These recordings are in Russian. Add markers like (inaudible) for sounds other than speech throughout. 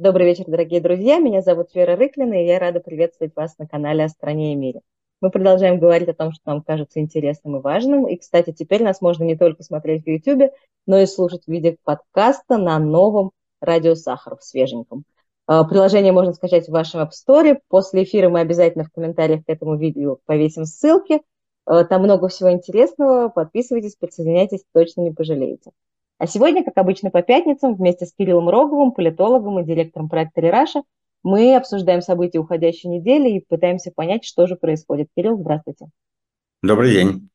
Добрый вечер, дорогие друзья. Меня зовут Вера Рыклина, и я рада приветствовать вас на канале «О стране и мире». Мы продолжаем говорить о том, что нам кажется интересным и важным. И, кстати, теперь нас можно не только смотреть в YouTube, но и слушать в виде подкаста на новом радио Сахар в свеженьком. А, приложение можно скачать в вашем App Store. После эфира мы обязательно в комментариях к этому видео повесим ссылки. А, там много всего интересного. Подписывайтесь, присоединяйтесь, точно не пожалеете. А сегодня, как обычно, по пятницам вместе с Кириллом Роговым, политологом и директором проекта «Рераша», мы обсуждаем события уходящей недели и пытаемся понять, что же происходит. Кирилл, здравствуйте. Добрый день.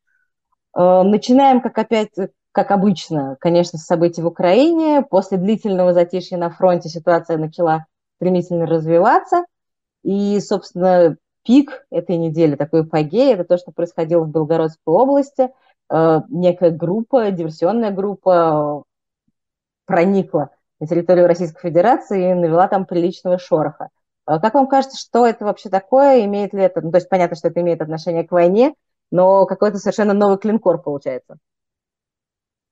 Э, начинаем, как опять, как обычно, конечно, с событий в Украине. После длительного затишья на фронте ситуация начала стремительно развиваться. И, собственно, пик этой недели, такой эпогей, это то, что происходило в Белгородской области. Э, некая группа, диверсионная группа проникла на территорию Российской Федерации и навела там приличного шороха. А как вам кажется, что это вообще такое? Имеет ли это, ну, то есть понятно, что это имеет отношение к войне, но какой-то совершенно новый клинкор получается.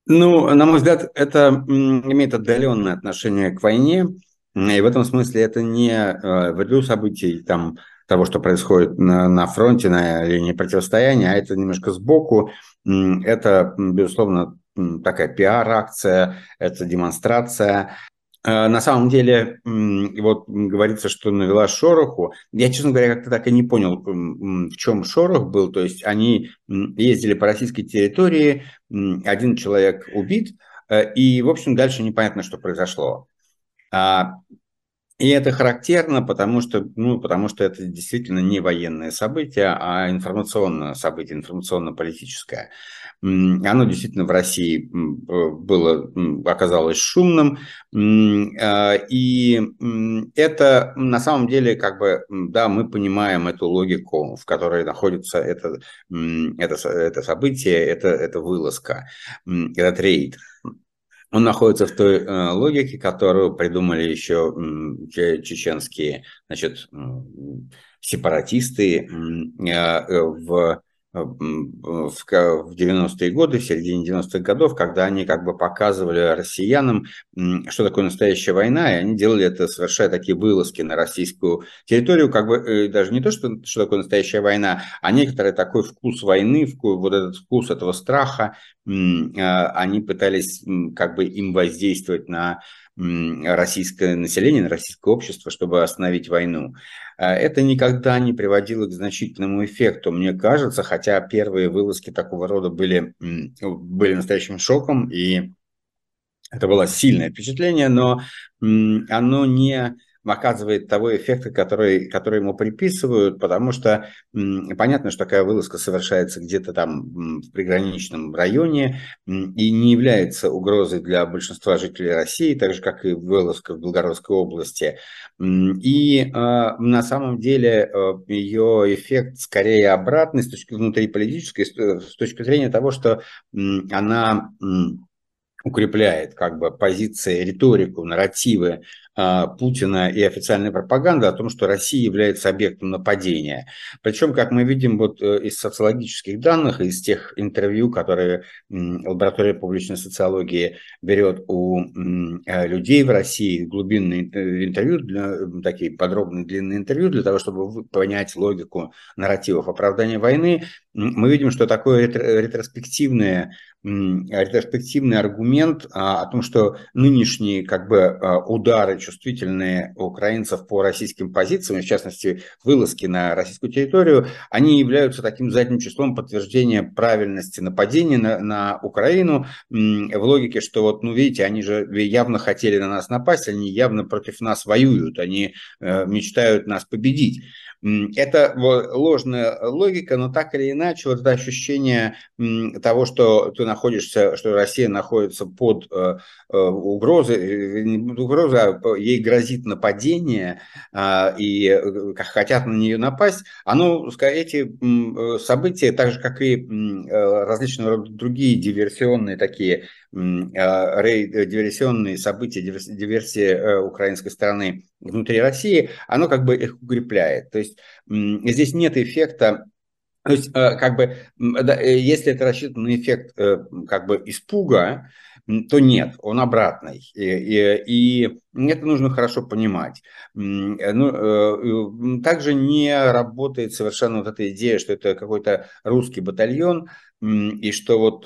Ну, на мой взгляд, это имеет отдаленное отношение к войне, и в этом смысле это не э, в ряду событий там, того, что происходит на, на фронте, на линии противостояния, а это немножко сбоку. Это, безусловно, такая пиар-акция, это демонстрация. Э, на самом деле, вот говорится, что навела шороху. Я, честно говоря, как-то так и не понял, в чем шорох был. То есть они ездили по российской территории, один человек убит, э, и, в общем, дальше непонятно, что произошло. И это характерно, потому что, ну, потому что это действительно не военное событие, а информационное событие, информационно-политическое. Оно действительно в России было, оказалось шумным. А, и это на самом деле, как бы, да, мы понимаем эту логику, в которой находится это, это, это событие, это, это вылазка, этот рейд. Он находится в той э, логике, которую придумали еще э, чеченские значит, сепаратисты э, в в 90-е годы, в середине 90-х годов, когда они как бы показывали россиянам, что такое настоящая война, и они делали это, совершая такие вылазки на российскую территорию, как бы э, даже не то, что, что такое настоящая война, а некоторый такой вкус войны, вкус, вот этот вкус этого страха, а, они пытались как бы им воздействовать на российское население, на российское общество, чтобы остановить войну. А, это никогда не приводило к значительному эффекту, мне кажется, хотя первые вылазки такого рода были, были настоящим шоком, и это было сильное впечатление, но оно не оказывает того эффекта, который, который ему приписывают, потому что понятно, что такая вылазка совершается где-то там в приграничном районе и не является угрозой для большинства жителей России, так же, как и вылазка в Белгородской области. И э, на самом деле э, ее эффект скорее обратный с точки внутриполитической, с точки зрения того, что она укрепляет как бы позиции, риторику, нарративы а, Путина и официальной пропаганды о том, что Россия является объектом нападения. Причем, как мы видим вот э, из социологических данных, из тех интервью, которые лаборатория публичной социологии берет у э, людей в России, глубинные э, интервью, такие подробные длинные интервью, для того, чтобы понять логику нарративов оправдания войны, мы видим, что такое ретроспективное ретроспективный аргумент а, о том, что нынешние как бы а, удары чувствительные украинцев по российским позициям, в частности вылазки на российскую территорию, они являются таким задним числом подтверждения правильности нападения на, на Украину в логике, что вот, ну видите, они же явно хотели на нас напасть, они явно против нас воюют, они э, мечтают нас победить. Это ложная логика, но так или иначе, вот это ощущение того, что ты находишься, что Россия находится под э, э, угрозой, э, не угрозой, а ей грозит нападение, а, и хотят на нее напасть, оно, эти события, так же, как и различного рода другие диверсионные такие а, диверсионные события, диверсии украинской стороны внутри России, оно как бы их укрепляет. То есть здесь нет эффекта то есть, э, как бы, э, если это рассчитано на эффект э, как бы испуга, то нет, он обратный. И, и, и это нужно хорошо понимать. Ну, э, также не работает совершенно вот эта идея, что это какой-то русский батальон, и что вот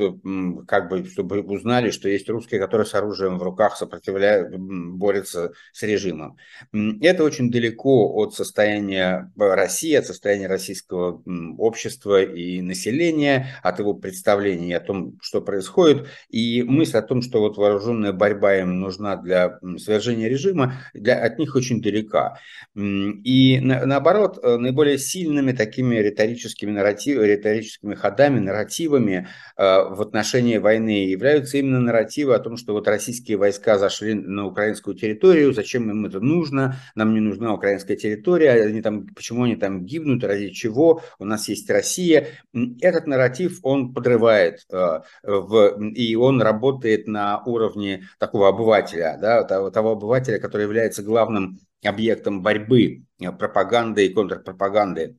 как бы, чтобы узнали, что есть русские, которые с оружием в руках сопротивляют, борются с режимом. Это очень далеко от состояния России, от состояния российского общества и населения, от его представлений о том, что происходит. И мысль о том, что вот вооруженная борьба им нужна для свержения режима, для, от них очень далека. И на, наоборот, э, наиболее сильными такими риторическими, нарратив, риторическими ходами, нарративами э, в отношении войны являются именно нарративы о том, что вот российские войска зашли на украинскую территорию, зачем им это нужно, нам не нужна украинская территория, они там, почему они там гибнут, ради чего, у нас есть Россия. Этот нарратив, он подрывает э, в, и он работает на уровне такого обывателя, да, того, того обывателя, который является главным объектом борьбы, э, пропаганды и контрпропаганды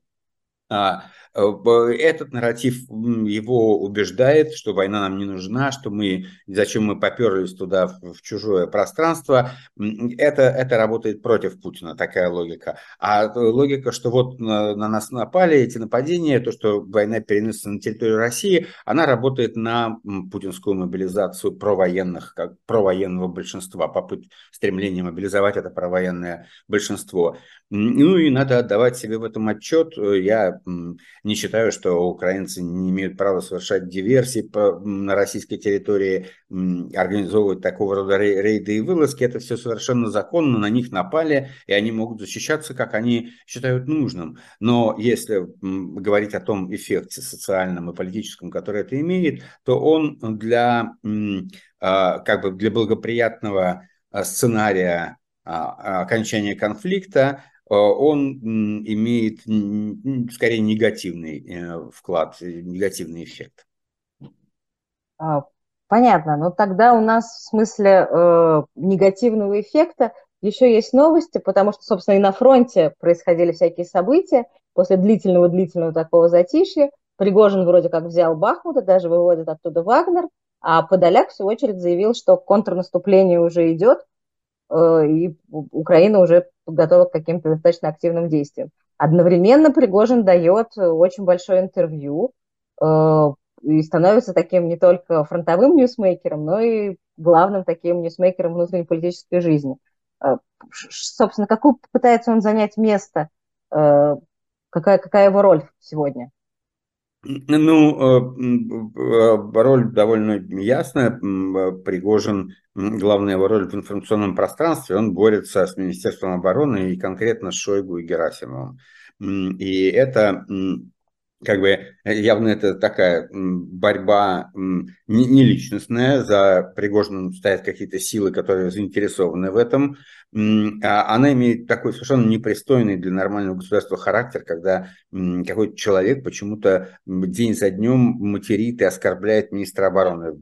а, этот нарратив его убеждает, что война нам не нужна, что мы, зачем мы поперлись туда в чужое пространство. Это, это работает против Путина, такая логика. А логика, что вот на, на нас напали эти нападения, то, что война переносится на территорию России, она работает на путинскую мобилизацию провоенных, как провоенного большинства, попыт стремления мобилизовать это провоенное большинство. Ну и надо отдавать себе в этом отчет. Я не считаю, что украинцы не имеют права совершать диверсии на российской территории, организовывать такого рода рейды и вылазки. Это все совершенно законно, на них напали, и они могут защищаться, как они считают нужным. Но если говорить о том эффекте социальном и политическом, который это имеет, то он для, а, как бы для благоприятного а, сценария а, окончания конфликта он имеет скорее негативный э, вклад, э, негативный эффект. А, понятно. Но тогда у нас в смысле э, негативного эффекта еще есть новости, потому что, собственно, и на фронте происходили всякие события. После длительного-длительного такого затишья Пригожин вроде как взял Бахмут и даже выводит оттуда Вагнер, а Подоляк, в свою очередь, заявил, что контрнаступление уже идет, э, и Украина уже готова к каким-то достаточно активным действиям. Одновременно Пригожин дает очень большое интервью э, и становится таким не только фронтовым ньюсмейкером, но и главным таким ньюсмейкером внутренней политической жизни. Э, собственно, какую пытается он занять место? Э, какая, какая его роль сегодня? Ну, роль довольно ясная. Пригожин главная его роль в информационном пространстве, он борется с Министерством обороны и конкретно с Шойгу и Герасимовым. И это как бы явно это такая борьба не личностная, за Пригожиным стоят какие-то силы, которые заинтересованы в этом, а она имеет такой совершенно непристойный для нормального государства характер, когда какой-то человек почему-то день за днем материт и оскорбляет министра обороны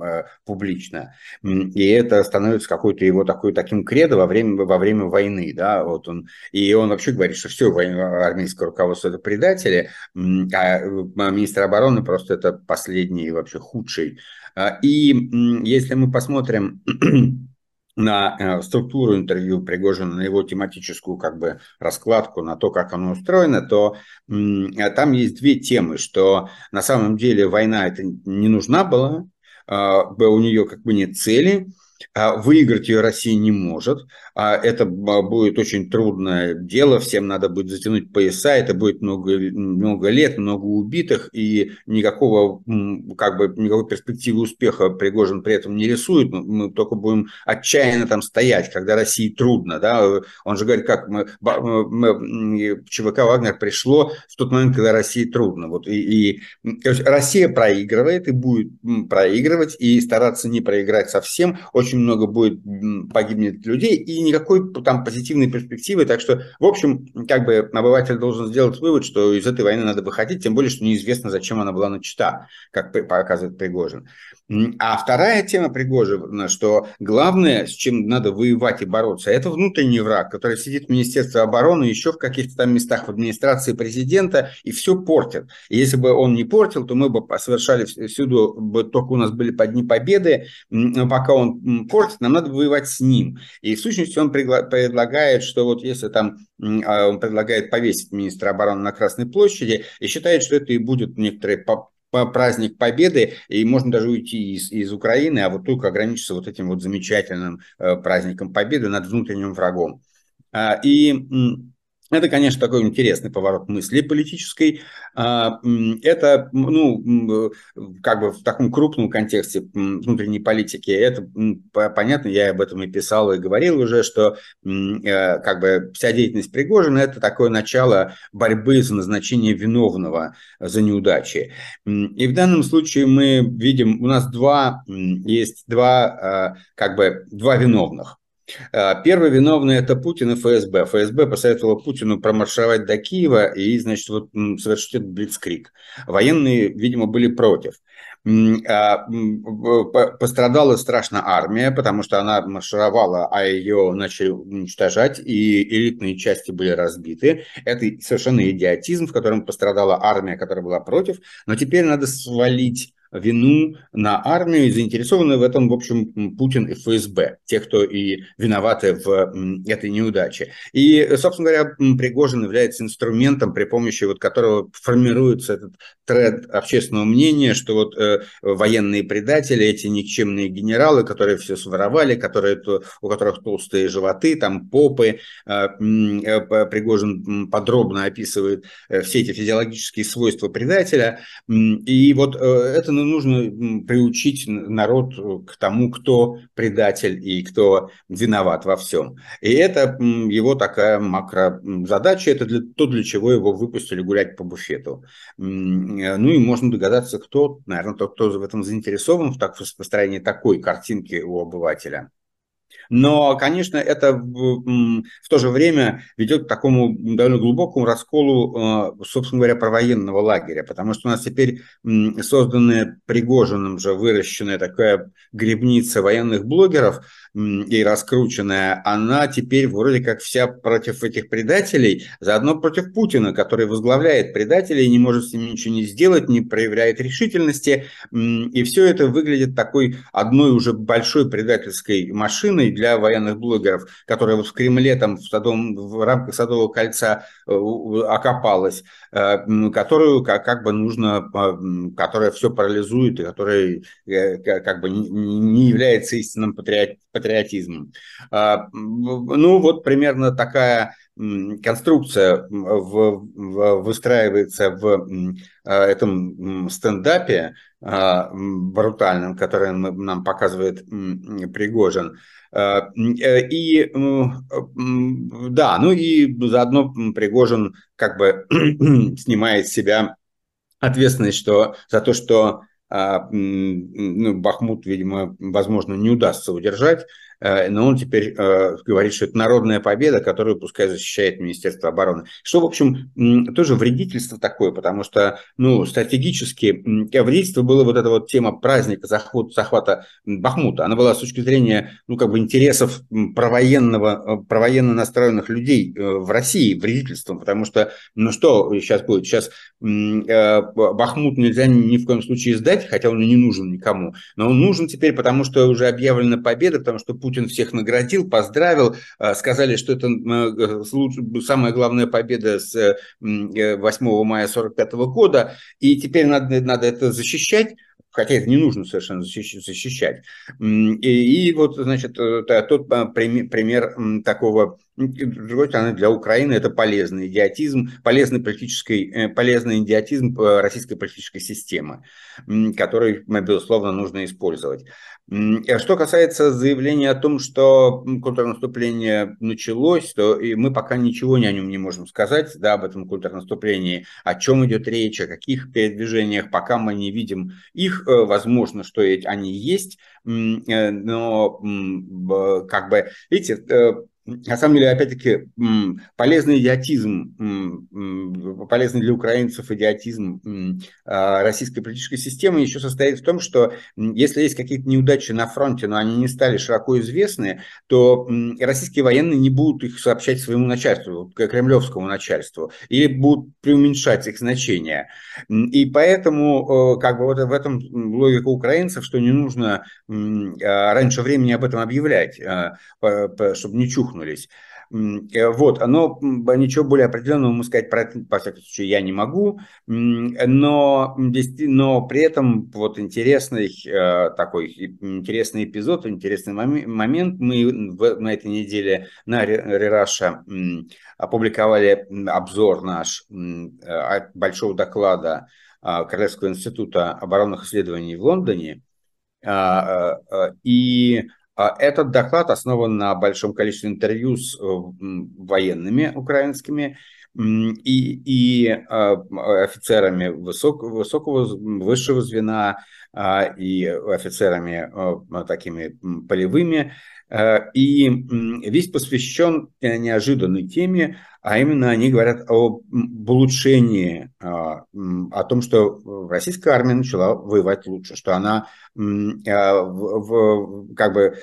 а, публично. И это становится какой-то его такой, таким кредо во время, во время войны. Да? Вот он, и он вообще говорит, что все армейское руководство это предатели, а, а министр обороны просто это последний вообще худший. А, и если мы посмотрим (clears throat) на э, структуру интервью Пригожина, на его тематическую как бы раскладку, на то, как оно устроено, то э, там есть две темы, что на самом деле война это не нужна была, а, у нее как бы нет цели, а выиграть ее Россия не может. А это будет очень трудное дело, всем надо будет затянуть пояса, это будет много, много лет, много убитых, и никакого, как бы, никакой перспективы успеха Пригожин при этом не рисует, мы только будем отчаянно там стоять, когда России трудно, да, он же говорит, как мы, мы, ЧВК Вагнер пришло в тот момент, когда России трудно, вот, и, и Россия проигрывает и будет проигрывать, и стараться не проиграть совсем, очень очень много будет погибнет людей и никакой там позитивной перспективы. Так что, в общем, как бы обыватель должен сделать вывод, что из этой войны надо выходить, тем более, что неизвестно, зачем она была начата, как показывает Пригожин. А вторая тема Пригожина, что главное, с чем надо воевать и бороться, это внутренний враг, который сидит в Министерстве обороны, еще в каких-то там местах в администрации президента и все портит. И если бы он не портил, то мы бы совершали всюду, только у нас были под дни победы, пока он портит, нам надо воевать с ним. И в сущности он предлагает, что вот если там а, он предлагает повесить министра обороны на Красной площади и считает, что это и будет некоторые праздник Победы, и можно даже уйти из, из Украины, а вот только ограничиться вот этим вот замечательным э, праздником Победы над внутренним врагом. А, и это, конечно, такой интересный поворот мысли политической. А, это, ну, как бы в таком крупном контексте внутренней политики, это понятно, я об этом и писал, и говорил уже, что э, как бы вся деятельность Пригожина – это такое начало борьбы за назначение виновного за неудачи. И в данном случае мы видим, у нас два, есть два, как бы, два виновных. А, первый виновный – это Путин и ФСБ. ФСБ посоветовала Путину промаршировать до Киева и, значит, вот совершить этот блицкрик. Военные, видимо, были против. А, пострадала страшно армия, потому что она маршировала, а ее начали уничтожать, и элитные части были разбиты. Это совершенно идиотизм, в котором пострадала армия, которая была против. Но теперь надо свалить вину на армию и заинтересованы в этом, в общем, Путин и ФСБ, те, кто и виноваты в этой неудаче. И, собственно говоря, Пригожин является инструментом, при помощи вот которого формируется этот тренд общественного мнения, что вот э, военные предатели, эти никчемные генералы, которые все своровали, которые, у которых толстые животы, там попы, э, э, Пригожин подробно описывает э, все эти физиологические свойства предателя, и вот э, это ну, нужно приучить народ к тому, кто предатель и кто виноват во всем. И это его такая макрозадача, это для, то, для чего его выпустили гулять по буфету. Ну и можно догадаться, кто, наверное, тот, кто в этом заинтересован, в, так, в построении такой картинки у обывателя. Но, конечно, это в, в то же время ведет к такому довольно глубокому расколу, э, собственно говоря, провоенного лагеря, потому что у нас теперь созданная Пригожиным же выращенная такая грибница военных блогеров и раскрученная, она теперь вроде как вся против этих предателей, заодно против Путина, который возглавляет предателей, не может с ним ничего не сделать, не проявляет решительности, и все это выглядит такой одной уже большой предательской машиной, для военных блогеров, которая вот в Кремле, там, в, садовом, в рамках Садового кольца э, окопалась, э, которую как, как бы нужно, которая все парализует и которая э, как бы не является истинным патриотизмом. А, ну, вот примерно такая конструкция выстраивается в этом стендапе брутальном, который нам показывает Пригожин. Э, и да, ну и заодно Пригожин как бы (clears throat) снимает с себя ответственность что, за то, что а, ну, Бахмут, видимо, возможно, не удастся удержать, но он теперь э, говорит, что это народная победа, которую пускай защищает Министерство обороны. Что, в общем, тоже вредительство такое, потому что, ну, стратегически вредительство было вот эта вот тема праздника захват, захвата Бахмута. Она была с точки зрения, ну, как бы интересов провоенного, э, провоенно настроенных людей в России вредительством, потому что, ну, что сейчас будет? Сейчас Бахмут нельзя ни в коем случае сдать, хотя он и не нужен никому, но он нужен теперь, потому что уже объявлена победа, потому что Путин всех наградил, поздравил, э, сказали, что это э, самая главная победа с 8 э, мая 1945 года, и теперь надо, надо это защищать хотя это не нужно совершенно защищать. И, и вот, значит, тот пример такого, с другой стороны, для Украины это полезный идиотизм, полезный, политический, полезный идиотизм российской политической системы, который, безусловно, нужно использовать. А что касается заявления о том, что контрнаступление началось, то и мы пока ничего о нем не можем сказать, да, об этом контрнаступлении, о чем идет речь, о каких передвижениях, пока мы не видим и других, возможно, что они есть, но как бы, видите, на самом деле, опять-таки, полезный идиотизм, полезный для украинцев идиотизм а, российской политической системы еще состоит в том, что если есть какие-то неудачи на фронте, но они не стали широко известны, то российские военные не будут их сообщать своему начальству, кремлевскому начальству, или будут преуменьшать их значение. И поэтому, как бы вот в этом логика украинцев, что не нужно а, раньше времени об этом объявлять, а, чтобы не чухнуть столкнулись. Э, вот, но ничего более определенного мы сказать про это, по всяком случае, я не могу, но, но при этом вот интересный э, такой интересный эпизод, интересный момент. Мы на этой неделе на Рераша опубликовали обзор наш большого доклада а, Королевского института оборонных исследований в Лондоне, а, и этот доклад основан на большом количестве интервью с э, военными украинскими и, и а, офицерами высок, высокого, высшего звена, а, и офицерами такими полевыми. И весь посвящен э, неожиданной теме, а именно они говорят об улучшении, о том, что российская армия начала воевать лучше, что она как бы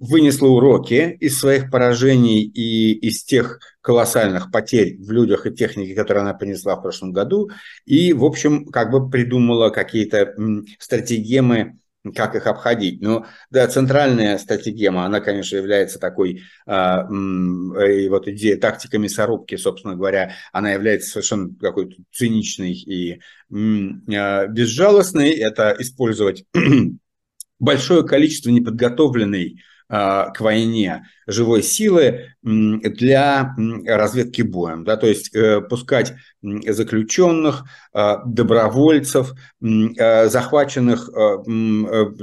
вынесла уроки из своих поражений и из тех колоссальных потерь в людях и технике, которые она принесла в прошлом году, и, в общем, как бы придумала какие-то стратегемы, как их обходить. Но да, центральная стратегема, она, конечно, является такой, а, и вот идея тактика мясорубки, собственно говоря, она является совершенно какой-то циничной и а, безжалостной. Это использовать (clears throat) большое количество неподготовленной а, к войне живой силы для разведки боем, да, то есть э, пускать заключенных, а, добровольцев, а, захваченных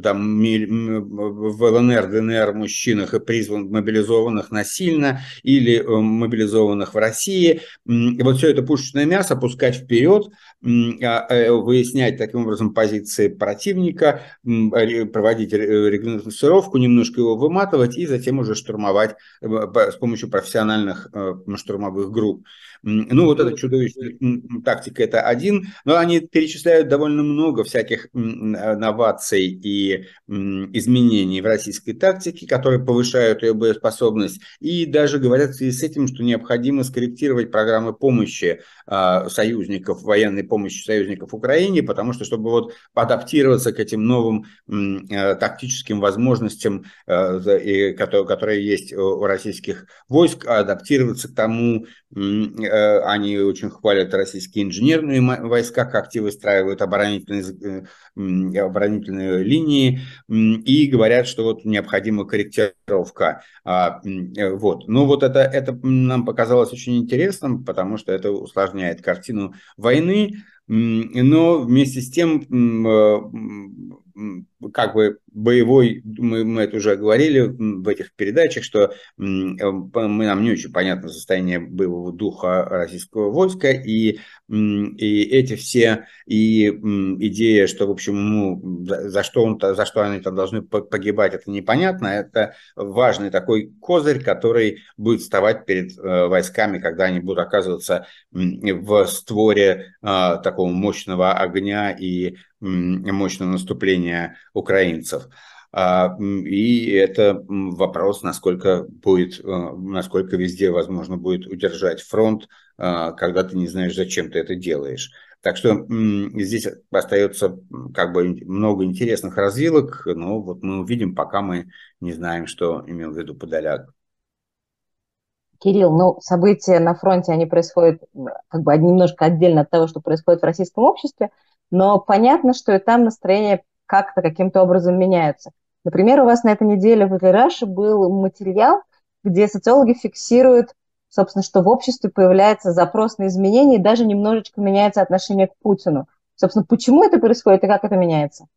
там, в ЛНР, ДНР мужчинах и призванных, мобилизованных насильно или э, мобилизованных в России. Вот все это пушечное мясо пускать вперед, э, выяснять таким образом позиции противника, проводить регулировку, немножко его выматывать и затем уже штурмовать штурмовать э, с помощью профессиональных э, штурмовых групп. Ну, вот эта чудовищная тактика – это один, но они перечисляют довольно много всяких новаций и изменений в российской тактике, которые повышают ее боеспособность, и даже говорят в связи с этим, что необходимо скорректировать программы помощи а, союзников, военной помощи союзников Украине, потому что, чтобы вот адаптироваться к этим новым э, тактическим возможностям, которые есть у российских войск, адаптироваться к тому, Э, они очень хвалят российские инженерные войска, как те выстраивают оборонительные, э, оборонительные линии, и говорят, что вот необходима корректировка. А, э, вот. Ну вот это, это нам показалось очень интересным, потому что это усложняет картину войны, но вместе с тем как бы боевой, мы, мы это уже говорили в этих передачах, что мы, нам не очень понятно состояние боевого духа российского войска, и, и эти все, и идея, что, в общем, ну, за что, он за что они там должны погибать, это непонятно, это важный такой козырь, который будет вставать перед э, войсками, когда они будут оказываться в створе а, такого мощного огня и мощного наступления украинцев. А, и это вопрос, насколько будет, э, насколько везде возможно будет удержать фронт, а, когда ты не знаешь, зачем ты это делаешь. Так что здесь остается как бы много интересных развилок, но вот мы увидим, пока мы не знаем, что имел в виду Подоляк. Кирилл, ну, события на фронте, они происходят как бы немножко отдельно от того, что происходит в российском обществе, но понятно, что и там настроение как-то каким-то образом меняется. Например, у вас на этой неделе в Ираше был материал, где социологи фиксируют, собственно, что в обществе появляется запрос на изменения и даже немножечко меняется отношение к Путину. Собственно, почему это происходит и как это меняется?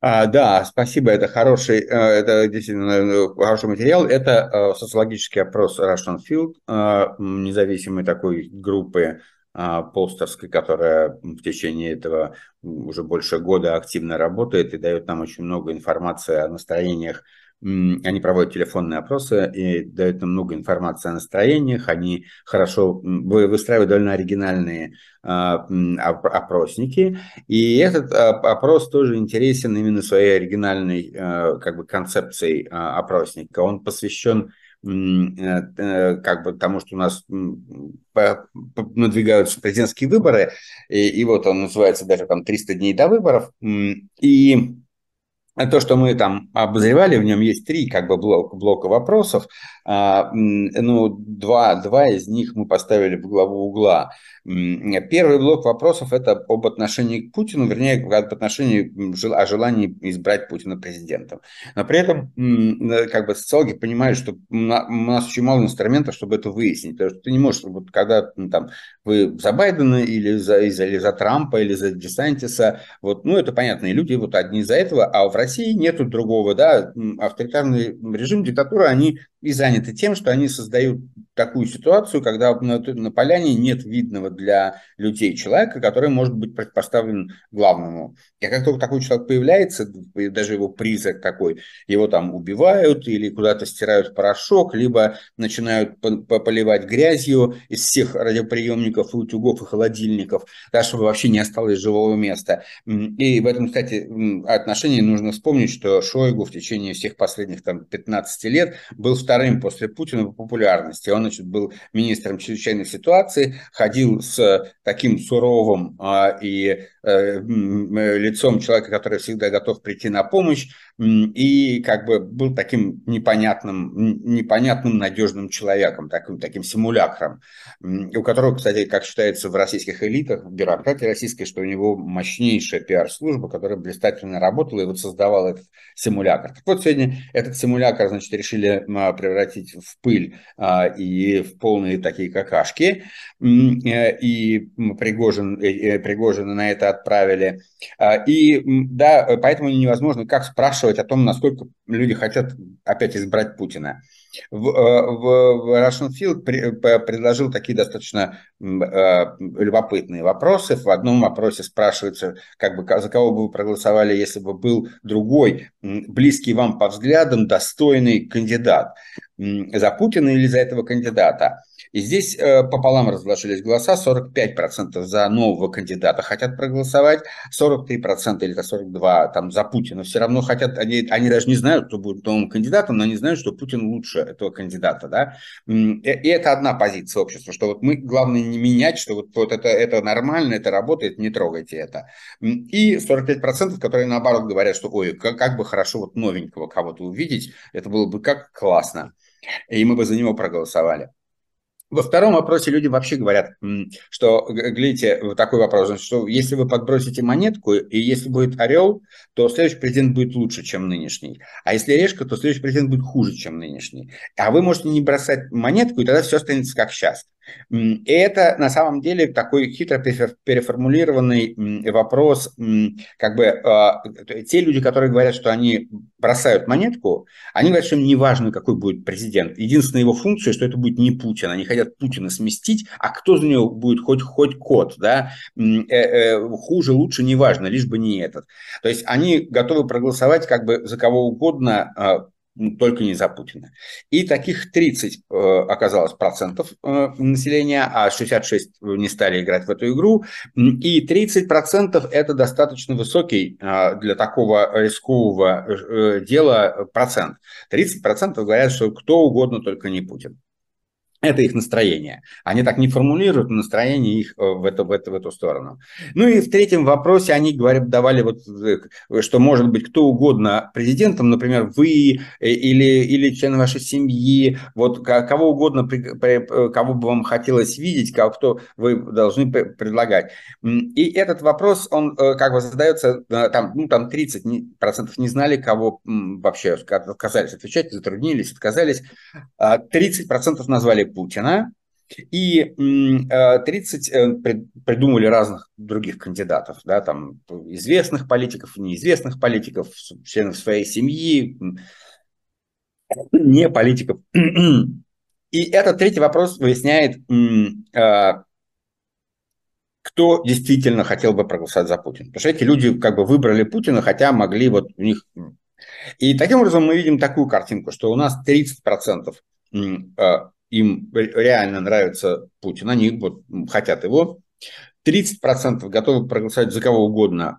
А, да, спасибо, это хороший, э, это действительно хороший материал. Это э, социологический опрос Russian Field, э, независимой такой группы Полстерской, которая в течение этого уже больше года активно работает и дает нам очень много информации о настроениях они проводят телефонные опросы и дают нам много информации о настроениях. Они хорошо выстраивают довольно оригинальные а, опросники. И этот а, опрос тоже интересен именно своей оригинальной а, как бы, концепцией опросника. Он посвящен как бы тому, что у нас надвигаются президентские выборы, и, и вот он называется даже там 300 дней до выборов, и то, что мы там обозревали, в нем есть три как бы блока, блока вопросов. А, ну, два, два из них мы поставили в главу угла. Первый блок вопросов – это об отношении к Путину, вернее, об отношении о желании избрать Путина президентом. Но при этом как бы социологи понимают, что у нас очень мало инструментов, чтобы это выяснить. Потому что ты не можешь, вот, когда ну, там, вы за Байдена или за, или за Трампа, или за Десантиса, вот, ну, это понятно, и люди вот одни из-за этого, а в России нету другого, да, авторитарный режим, диктатура, они и заняты тем, что они создают такую ситуацию, когда на, на поляне нет видного для людей человека, который может быть предпоставлен главному. И как только такой человек появляется, даже его призрак такой, его там убивают или куда-то стирают порошок, либо начинают поливать грязью из всех радиоприемников утюгов и холодильников, да, чтобы вообще не осталось живого места. И в этом, кстати, отношении нужно вспомнить, что Шойгу в течение всех последних там, 15 лет был вторым после Путина по популярности. Он, значит, был министром чрезвычайной ситуации, ходил с таким суровым а, и э, лицом человека, который всегда готов прийти на помощь, и как бы был таким непонятным, непонятным надежным человеком, таким, таким симулякром, у которого, кстати, как считается в российских элитах, в бюрократии российской, что у него мощнейшая пиар-служба, которая блистательно работала и вот создавала этот симулятор. Так вот, сегодня этот симулятор, значит, решили превратить в пыль а, и в полные такие какашки, э, и Пригожин, э, Пригожина на это отправили. А, и да, поэтому невозможно как спрашивать о том, насколько люди хотят опять избрать Путина. В, э, в, Russian Field предложил такие достаточно любопытные вопросы. В одном вопросе спрашивается, как бы, за кого бы вы проголосовали, если бы был другой, близкий вам по взглядам, достойный кандидат за Путина или за этого кандидата. И здесь э, пополам разложились голоса, 45% за нового кандидата хотят проголосовать, 43% или 42% там, за Путина все равно хотят, они, они даже не знают, кто будет новым кандидатом, но они знают, что Путин лучше этого кандидата. Да? И, и это одна позиция общества, что вот мы, главное не менять, что вот, вот это, это нормально, это работает, не трогайте это. И 45%, которые наоборот говорят, что ой, как, как бы хорошо вот новенького кого-то увидеть, это было бы как классно, и мы бы за него проголосовали. Во втором вопросе люди вообще говорят, что, глядите, вот такой вопрос, что если вы подбросите монетку, и если будет орел, то следующий президент будет лучше, чем нынешний. А если решка, то следующий президент будет хуже, чем нынешний. А вы можете не бросать монетку, и тогда все останется как сейчас. И это на самом деле такой хитро переформулированный вопрос, как бы а, те люди, которые говорят, что они бросают монетку, они говорят, что им не важно, какой будет президент. Единственная его функция, что это будет не Путин. Они хотят Путина сместить, а кто за него будет хоть, хоть кот, да, э, э, хуже, лучше, неважно, лишь бы не этот. То есть они готовы проголосовать как бы за кого угодно, а, только не за Путина. И таких 30 э, оказалось процентов э, населения, а 66 не стали играть в эту игру. И 30 процентов это достаточно высокий э, для такого рискового дела процент. 30 процентов говорят, что кто угодно, только не Путин. Это их настроение. Они так не формулируют настроение их э, в эту, в, эту, в эту сторону. Ну и в третьем вопросе они говорят, давали вот, э, что может быть кто угодно президентом, например, вы э, или, или члены вашей семьи, вот кого угодно, кого бы вам хотелось видеть, кого, кто вы должны предлагать. И этот вопрос, он как бы задается, там, ну, там 30% не знали, кого вообще отказались отвечать, затруднились, отказались. 30% а назвали Путина, и 30 э, э, придумали разных других кандидатов, да, там известных политиков, неизвестных политиков, членов своей семьи, не политиков. И этот третий вопрос выясняет, э, кто действительно хотел бы проголосовать за Путина. Потому что эти люди как бы выбрали Путина, хотя могли вот у них... И таким образом мы видим такую картинку, что у нас 30% им реально нравится Путин, они вот хотят его, 30% готовы проголосовать за кого угодно,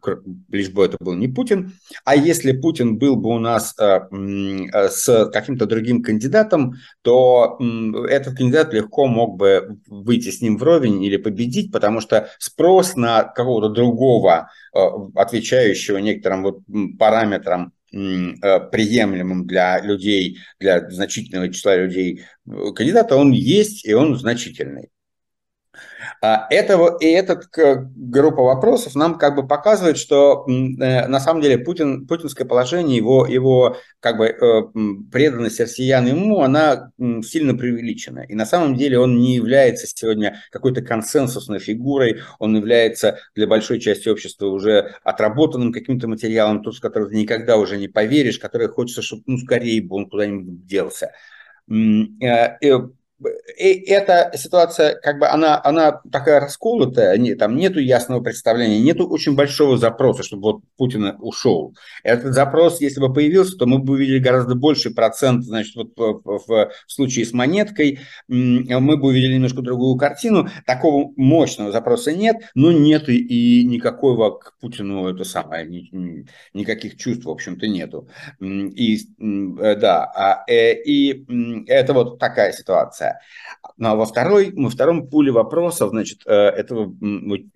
лишь бы это был не Путин. А если Путин был бы у нас э, э, с каким-то другим кандидатом, то этот кандидат легко мог бы выйти с ним вровень или победить, потому что спрос на какого-то другого, э, отвечающего некоторым вот параметрам приемлемым для людей, для значительного числа людей кандидата, он есть и он значительный. А этого, и эта группа вопросов нам как бы показывает, что э, на самом деле Путин, путинское положение, его, его как бы э, преданность россиян ему, она сильно преувеличена. И на самом деле он не является сегодня какой-то консенсусной фигурой, он является для большой части общества уже отработанным каким-то материалом, тот, с которым ты никогда уже не поверишь, который хочется, чтобы ну, скорее бы он куда-нибудь делся. И эта ситуация, как бы она, она такая расколотая, не, там нету ясного представления, нету очень большого запроса, чтобы вот Путин ушел. Этот запрос, если бы появился, то мы бы увидели гораздо больший процент, значит, вот в, случае с монеткой, мы бы увидели немножко другую картину. Такого мощного запроса нет, но нету и никакого к Путину это самое, ни, никаких чувств, в общем-то, нету. И, э, да, а, э, и это вот такая ситуация ситуация. Ну а во, второй, во втором пуле вопросов, значит, э, этого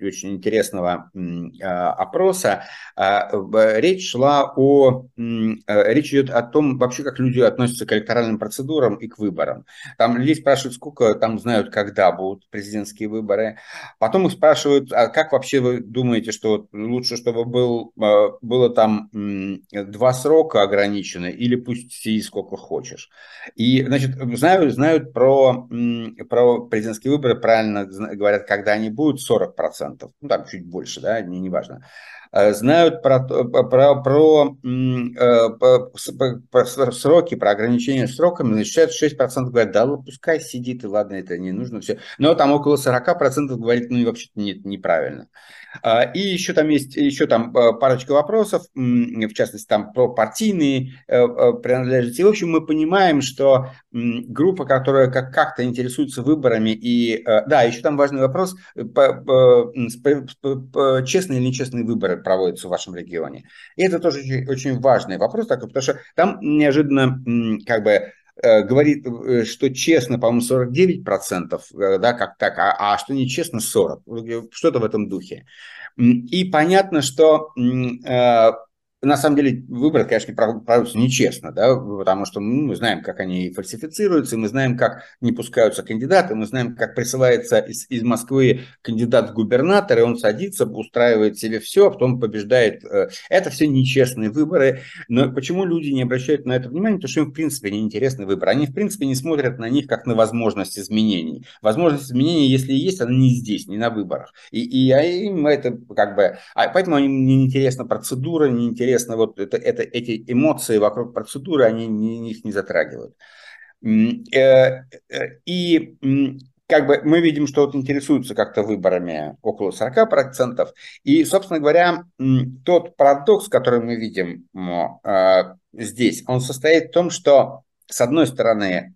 очень интересного э, опроса, э, речь шла о, речь идет о том, вообще, как люди относятся к электоральным процедурам и к выборам. Там людей спрашивают, сколько там знают, когда будут президентские выборы. Потом их спрашивают, а как вообще вы думаете, что лучше, чтобы был, было там два срока ограничены или пусть сиди сколько хочешь. И, значит, знают, знают про президентские выборы правильно говорят, когда они будут, 40%, ну там чуть больше, да, не, не важно. Э, знают про, про, про, э, про, сроки, про ограничения сроками, значит, 6% говорят, да, пускай сидит, и ладно, это не нужно, все. Но там около 40% говорит, ну, вообще-то нет, неправильно. А, и еще там есть еще там э, парочка вопросов, в частности, там про партийные принадлежности. И, в общем, мы понимаем, что группа, которая как-то интересуется выборами, и, да, еще там важный вопрос, честные или нечестные выборы проводятся в вашем регионе. И это тоже очень, очень важный вопрос, такой, потому что там неожиданно как бы э, говорит, э, что честно, по-моему, 49%, э, да, как так, а, а что нечестно 40%, что-то в этом духе. И понятно, что на самом деле выборы, конечно, проводятся нечестно, да, потому что ну, мы знаем, как они фальсифицируются, мы знаем, как не пускаются кандидаты, мы знаем, как присылается из, из Москвы кандидат в губернаторы, он садится, устраивает себе все, а потом побеждает. Э, это все нечестные выборы. Но почему люди не обращают на это внимание? Потому что им, в принципе, не интересны выборы. Они, в принципе, не смотрят на них как на возможность изменений. Возможность изменений, если есть, она не здесь, не на выборах. И, и а им это как бы... А поэтому им не интересна процедура, не интересна интересно, вот это, это, эти эмоции вокруг процедуры, они не, их не затрагивают. Э, э, и как бы мы видим, что вот интересуются как-то выборами около 40%. И, собственно говоря, тот парадокс, который мы видим э, здесь, он состоит в том, что, с одной стороны,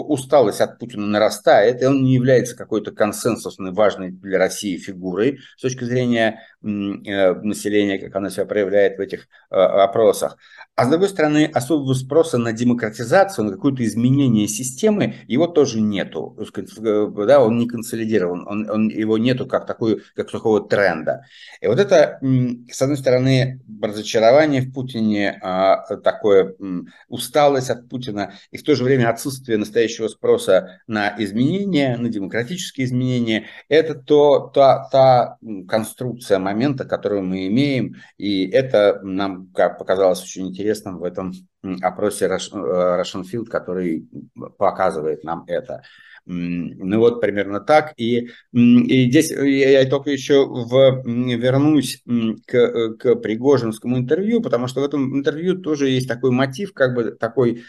усталость от Путина нарастает, и он не является какой-то консенсусной, важной для России фигурой с точки зрения э, населения, как она себя проявляет в этих э, опросах. А с другой стороны, особого спроса на демократизацию, на какое-то изменение системы, его тоже нету. Э, да, он не консолидирован, он, он, его нету как, такой, как такого тренда. И вот это, с одной стороны, разочарование в Путине, а, такое усталость от Путина, и в то же время отсутствие настоящего спроса на изменения, на демократические изменения, это то, та, та конструкция момента, которую мы имеем, и это нам показалось очень интересным в этом опросе Russian Field, который показывает нам это. Ну вот примерно так. И, и здесь я только еще в, вернусь к, к Пригожинскому интервью, потому что в этом интервью тоже есть такой мотив, как бы такой,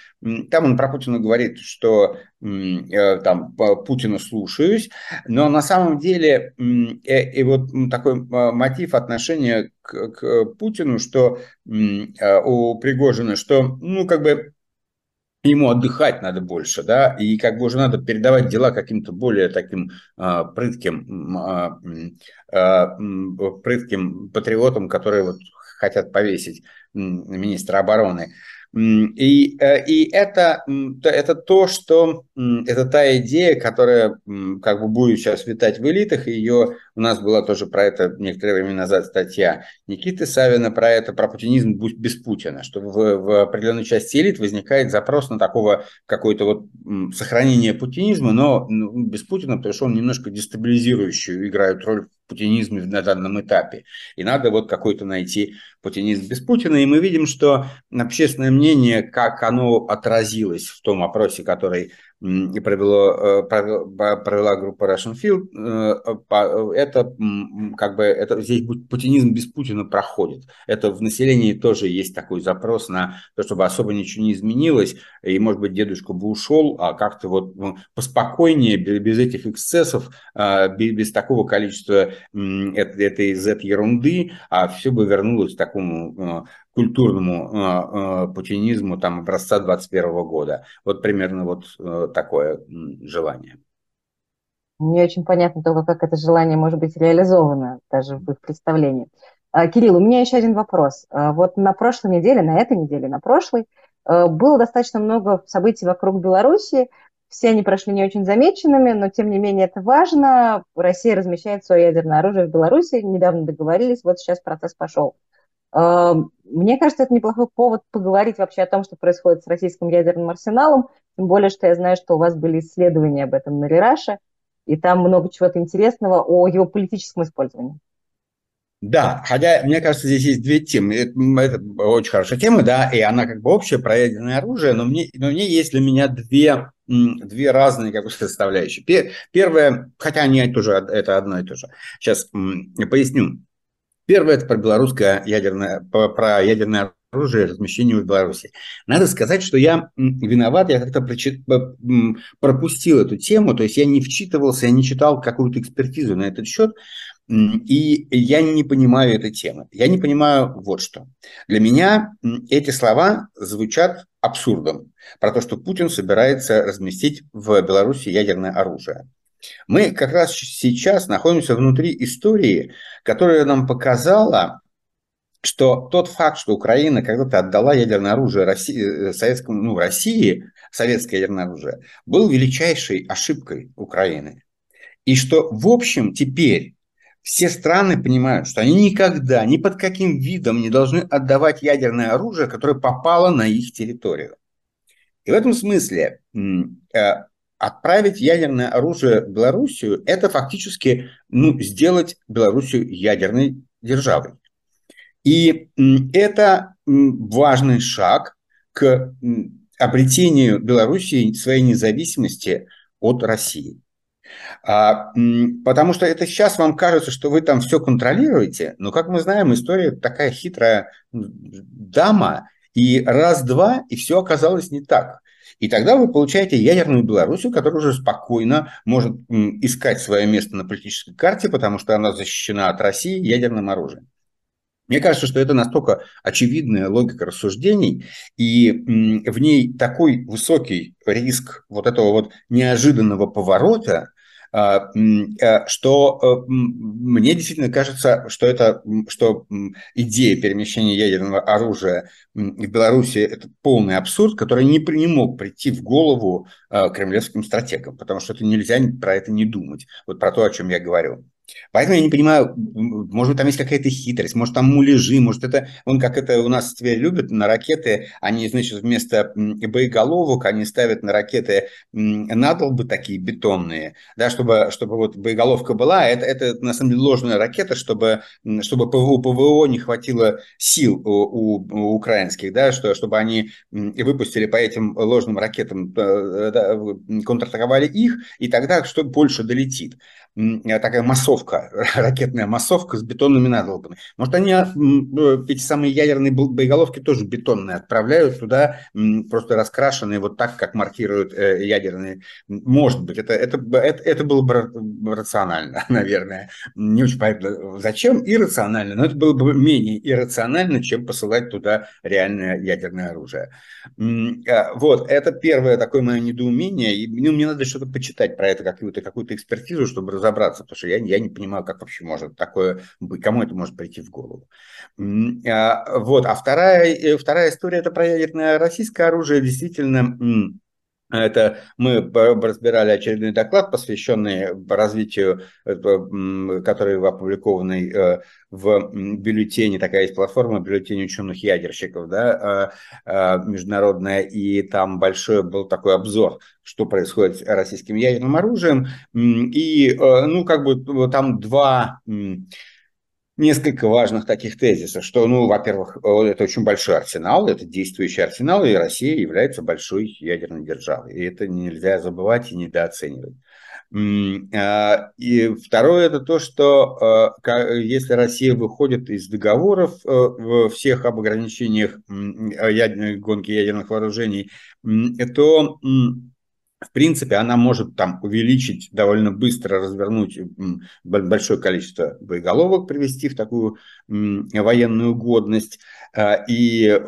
там он про Путина говорит, что э, там Путина слушаюсь, но на самом деле и, э, и вот такой мотив отношения к, к Путину, что э, у Пригожина, что ну как бы ему отдыхать надо больше, да, и как бы уже надо передавать дела каким-то более таким а, прытким, а, а, прытким патриотам, которые вот хотят повесить министра обороны. И, э, и это, это то, что это та идея, которая как бы будет сейчас витать в элитах. Ее у нас была тоже про это некоторое время назад статья Никиты Савина про это, про путинизм без Путина, что в, в определенной части элит возникает запрос на такого какое-то вот сохранение путинизма, но ну, без Путина, потому что он немножко дестабилизирующую играет роль путинизме на данном этапе. И надо вот какой-то найти путинизм без Путина. И мы видим, что общественное мнение, как оно отразилось в том опросе, который и провело, э, провела группа Russian Field, э, это как бы это, здесь путинизм без Путина проходит. Это в населении тоже есть такой запрос на то, чтобы особо ничего не изменилось, и, может быть, дедушка бы ушел, а как-то вот ну, поспокойнее, без этих эксцессов, а, без такого количества этой Z-ерунды, а все бы вернулось к такому э, культурному э, э, путинизму там, образца 21 года. Вот примерно вот э, такое желание. Мне очень понятно только, как это желание может быть реализовано даже в их представлении. А, Кирилл, у меня еще один вопрос. А, вот на прошлой неделе, на этой неделе, на прошлой, было достаточно много событий вокруг Беларуси. Все они прошли не очень замеченными, но тем не менее это важно. Россия размещает свое ядерное оружие в Беларуси. Недавно договорились, вот сейчас процесс пошел. Мне кажется, это неплохой повод поговорить вообще о том, что происходит с российским ядерным арсеналом, тем более, что я знаю, что у вас были исследования об этом на Рераше, и там много чего-то интересного о его политическом использовании. Да, хотя, мне кажется, здесь есть две темы. Это, это очень хорошая тема, да, и она как бы общая про ядерное оружие, но мне, но мне есть для меня две, две разные как бы, составляющие. Первое, хотя они тоже, это одно и то же. Сейчас поясню. Первое – это про белорусское ядерное, про ядерное оружие размещение в Беларуси. Надо сказать, что я виноват, я как-то пропустил эту тему, то есть я не вчитывался, я не читал какую-то экспертизу на этот счет, и я не понимаю этой темы. Я не понимаю вот что. Для меня эти слова звучат абсурдом про то, что Путин собирается разместить в Беларуси ядерное оружие. Мы как раз сейчас находимся внутри истории, которая нам показала, что тот факт, что Украина когда-то отдала ядерное оружие России, э, советскому, ну, России, советское ядерное оружие, был величайшей ошибкой Украины. И что, в общем, теперь все страны понимают, что они никогда, ни под каким видом не должны отдавать ядерное оружие, которое попало на их территорию. И в этом смысле э, отправить ядерное оружие в Белоруссию – это фактически ну, сделать Белоруссию ядерной державой. И это важный шаг к обретению Белоруссии своей независимости от России. А, потому что это сейчас вам кажется, что вы там все контролируете, но, как мы знаем, история такая хитрая дама, и раз-два, и все оказалось не так. И тогда вы получаете ядерную Белоруссию, которая уже спокойно может искать свое место на политической карте, потому что она защищена от России ядерным оружием. Мне кажется, что это настолько очевидная логика рассуждений, и в ней такой высокий риск вот этого вот неожиданного поворота, что э, мне действительно кажется, что это, что идея перемещения ядерного оружия в Беларуси – это полный абсурд, который не, не мог прийти в голову а, кремлевским стратегам, потому что это нельзя про это не думать, вот про то, о чем я говорю. Поэтому я не понимаю, может там есть какая-то хитрость, может там муляжи, может это, он как это у нас теперь любят на ракеты, они, значит, вместо боеголовок, они ставят на ракеты надолбы такие бетонные, да, чтобы, чтобы вот боеголовка была, это, это на самом деле ложная ракета, чтобы, чтобы у ПВО не хватило сил у, у украинских, да, что, чтобы они выпустили по этим ложным ракетам, э, да, контратаковали их, и тогда что больше долетит. Э, такая массовка, (laughs) ракетная массовка с бетонными надолбами. Может, они а, ну, эти самые ядерные боеголовки тоже бетонные отправляют туда, просто раскрашенные вот так, как маркируют э, ядерные. Может быть, это, это, это, это было бы рационально, (laughs) наверное. Не очень понятно, зачем иррационально, но это было бы менее иррационально, чем посылать туда реальное ядерное оружие. Вот, это первое такое мое недоумение. И, ну, мне надо что-то почитать про это, какую-то какую экспертизу, чтобы разобраться, потому что я, я не понимаю, как вообще может такое быть, кому это может прийти в голову. А, вот, а вторая, э, вторая история – это про ядерное российское оружие. Действительно, это мы разбирали очередной доклад, посвященный развитию, который опубликованный э, в бюллетене, такая есть платформа, бюллетень ученых ядерщиков, да, а, а, международная, и там большой был такой обзор, что происходит с российским ядерным оружием, и, э, ну, как бы там два несколько важных таких тезисов, что, ну, во-первых, это очень большой арсенал, это действующий арсенал, и Россия является большой ядерной державой. И это нельзя забывать и недооценивать. А, и второе это то, что а, если Россия выходит из договоров э, всех об ограничениях ядерной гонки ядерных вооружений, то в принципе, она может там увеличить, довольно быстро развернуть большое количество боеголовок, привести в такую военную годность. А, и э,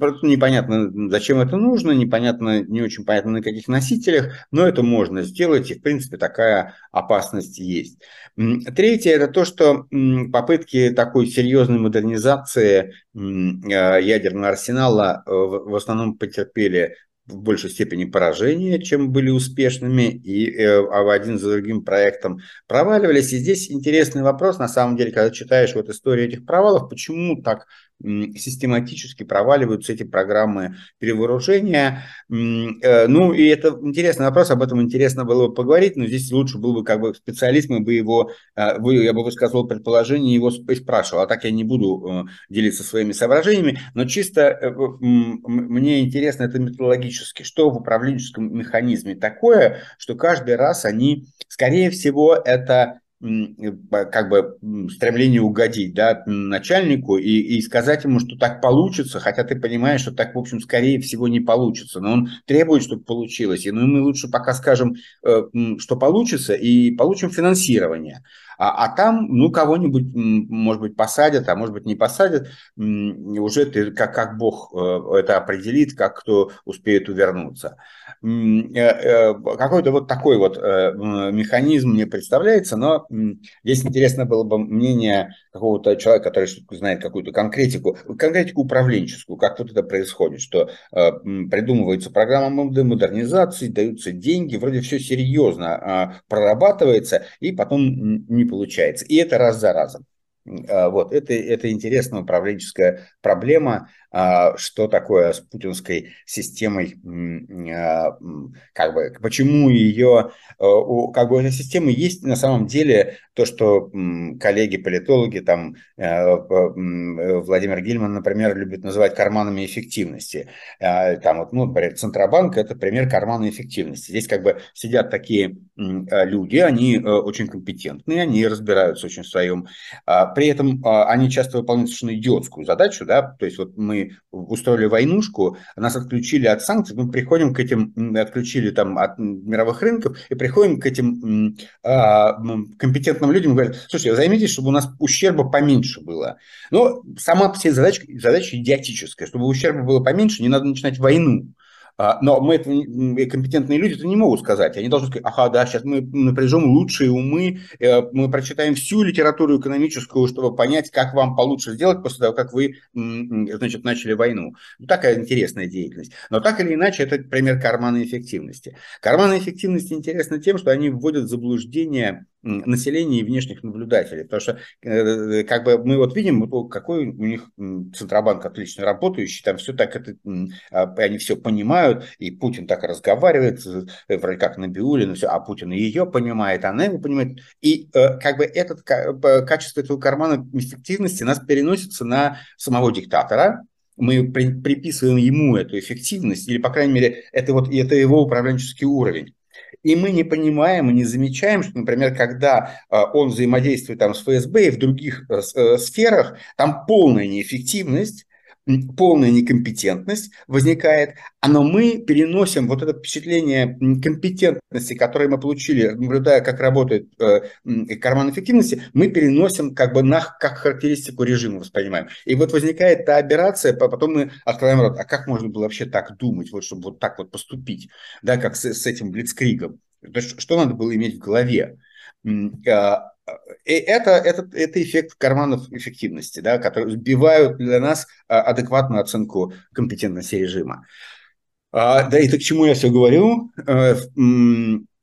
просто непонятно, зачем это нужно, непонятно, не очень понятно, на каких носителях, но это можно сделать, и, в принципе, такая опасность есть. Третье – это то, что попытки такой серьезной модернизации а, ядерного арсенала э, в основном потерпели в большей степени поражения, чем были успешными, и э, а один за другим проектом проваливались. И здесь интересный вопрос, на самом деле, когда читаешь вот историю этих провалов, почему так систематически проваливаются эти программы перевооружения. Э, ну, и это интересный вопрос, об этом интересно было бы поговорить, но здесь лучше был бы как бы специалист, мы бы его, э, я бы высказывал предположение, его спрашивал, а так я не буду э, делиться своими соображениями, но чисто мне интересно это методологически, что в управленческом механизме такое, что каждый раз они, скорее всего, это как бы стремление угодить да, начальнику и, и сказать ему, что так получится, хотя ты понимаешь, что так, в общем, скорее всего не получится, но он требует, чтобы получилось. И ну, мы лучше пока скажем, э, что получится, и получим финансирование. А, а там, ну, кого-нибудь, может быть, посадят, а может быть, не посадят. Уже ты, как, как Бог э, это определит, как кто успеет увернуться. Э, э, какой-то вот такой вот механизм мне представляется, но здесь интересно было бы мнение какого-то человека, который знает какую-то конкретику, конкретику управленческую, как вот это происходит, что придумывается программа модернизации, даются деньги, вроде все серьезно а, прорабатывается, и потом не получается. И это раз за разом. А, вот, это, это интересная управленческая проблема, что такое с путинской системой, а, как бы, почему ее, как бы эта система есть на самом деле то, что коллеги-политологи, там, Владимир Гильман, например, любит называть карманами эффективности. Там вот, ну, Центробанк – это пример кармана эффективности. Здесь как бы сидят такие люди, они очень компетентные, они разбираются очень в своем при этом а, они часто выполняют совершенно идиотскую задачу, да, то есть вот мы устроили войнушку, нас отключили от санкций, мы приходим к этим, отключили там от мировых рынков и приходим к этим а, компетентным людям и говорят, слушайте, займитесь, чтобы у нас ущерба поменьше было. Но сама все задача, задача идиотическая, чтобы ущерба было поменьше, не надо начинать войну. А, но мы, это, компетентные люди, это не могут сказать. Они должны сказать, ага, да, сейчас мы напряжем лучшие умы, э, мы прочитаем всю литературу экономическую, чтобы понять, как вам получше сделать после того, как вы, значит, начали войну. Ну, такая интересная деятельность. Но так или иначе, это пример карманной эффективности. Карманная эффективность интересна тем, что они вводят в заблуждение населения и внешних наблюдателей. Потому что э, как бы мы вот видим, какой у них Центробанк отлично работающий, там все так, это, а, они все понимают, и Путин так разговаривает, вроде как Набиулина, все, а Путин ее понимает, она его понимает. И как бы этот, качество этого кармана эффективности нас переносится на самого диктатора, мы при, приписываем ему эту эффективность, или, по крайней мере, это, вот, это его управленческий уровень. И мы не понимаем и не замечаем, что, например, когда э, он взаимодействует там с ФСБ и в других э, э, сферах, там полная неэффективность, полная некомпетентность возникает, но мы переносим вот это впечатление компетентности, которое мы получили, наблюдая, как работает э, карман эффективности, мы переносим как бы на как характеристику режима воспринимаем. И вот возникает та операция, потом мы открываем рот, а как можно было вообще так думать, вот чтобы вот так вот поступить, да, как с, с этим блицкригом? То есть, что надо было иметь в голове? И это, это, это эффект карманов эффективности, да, которые сбивают для нас а, адекватную оценку компетентности режима. А, да, и то, к чему я все говорю, э,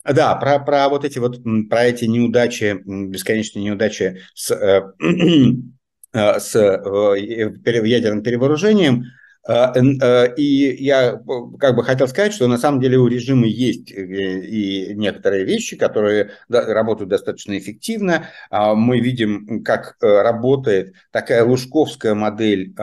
да, про, про вот эти вот, про эти неудачи, бесконечные неудачи с, э, (clears throat) э, с ядерным перевооружением – и я как бы хотел сказать, что на самом деле у режима есть э, и некоторые вещи, которые работают достаточно эффективно. А, мы видим, как э, работает такая лужковская модель,